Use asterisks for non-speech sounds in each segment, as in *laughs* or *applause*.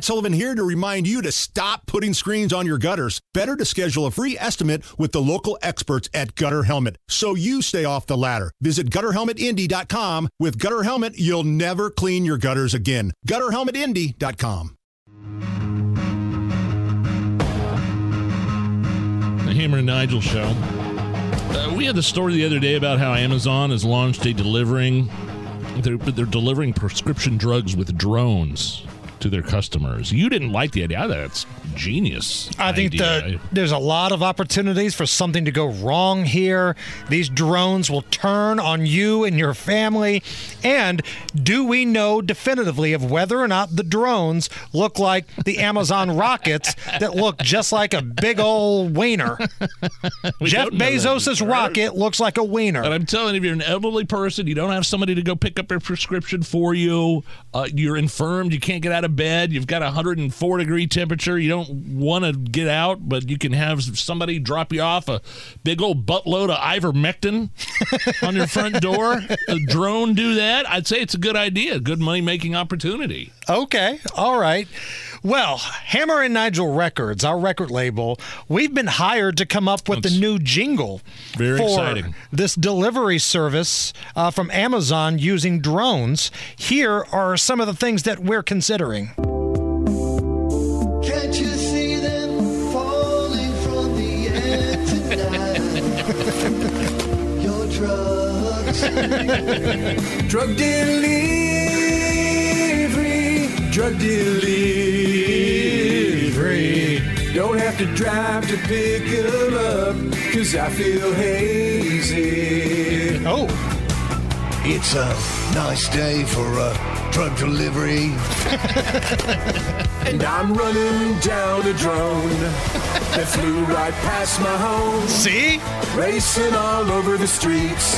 Matt Sullivan here to remind you to stop putting screens on your gutters. Better to schedule a free estimate with the local experts at Gutter Helmet so you stay off the ladder. Visit gutterhelmetindy.com. With Gutter Helmet, you'll never clean your gutters again. Gutterhelmetindy.com. The Hammer and Nigel show. Uh, we had the story the other day about how Amazon has launched a delivering. They're, they're delivering prescription drugs with drones to their customers. You didn't like the idea. That's genius. I think there's a lot of opportunities for something to go wrong here. These drones will turn on you and your family. And do we know definitively of whether or not the drones look like the *laughs* Amazon rockets that look just like a big old wiener? *laughs* Jeff don't know that Bezos' rocket looks like a wiener. And I'm telling you, if you're an elderly person, you don't have somebody to go pick up your prescription for you, uh, you're infirmed, you can't get out of bed, you've got a 104 degree temperature, you don't want to get out, but you can have somebody drop you off a big old buttload of ivermectin *laughs* on your front door. A drone do that? I'd say it's a good idea, good money making opportunity. Okay, all right. Well, Hammer and Nigel Records, our record label, we've been hired to come up with the new jingle Very for exciting. this delivery service uh, from Amazon using drones. Here are some of the things that we're considering. Can't you see them falling from the air tonight? *laughs* Your drugs. Drug delivery. Drug delivery. Don't have to drive to pick 'em up, cause I feel hazy. Oh, It's a nice day for a drug delivery. *laughs* and I'm running down a drone that flew right past my home. see? Racing all over the streets,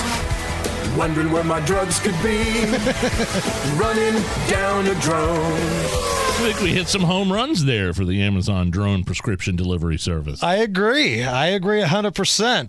wondering where my drugs could be. *laughs* running down a drone. I think we hit some home runs there for the Amazon drone prescription delivery service. I agree. I agree 100%.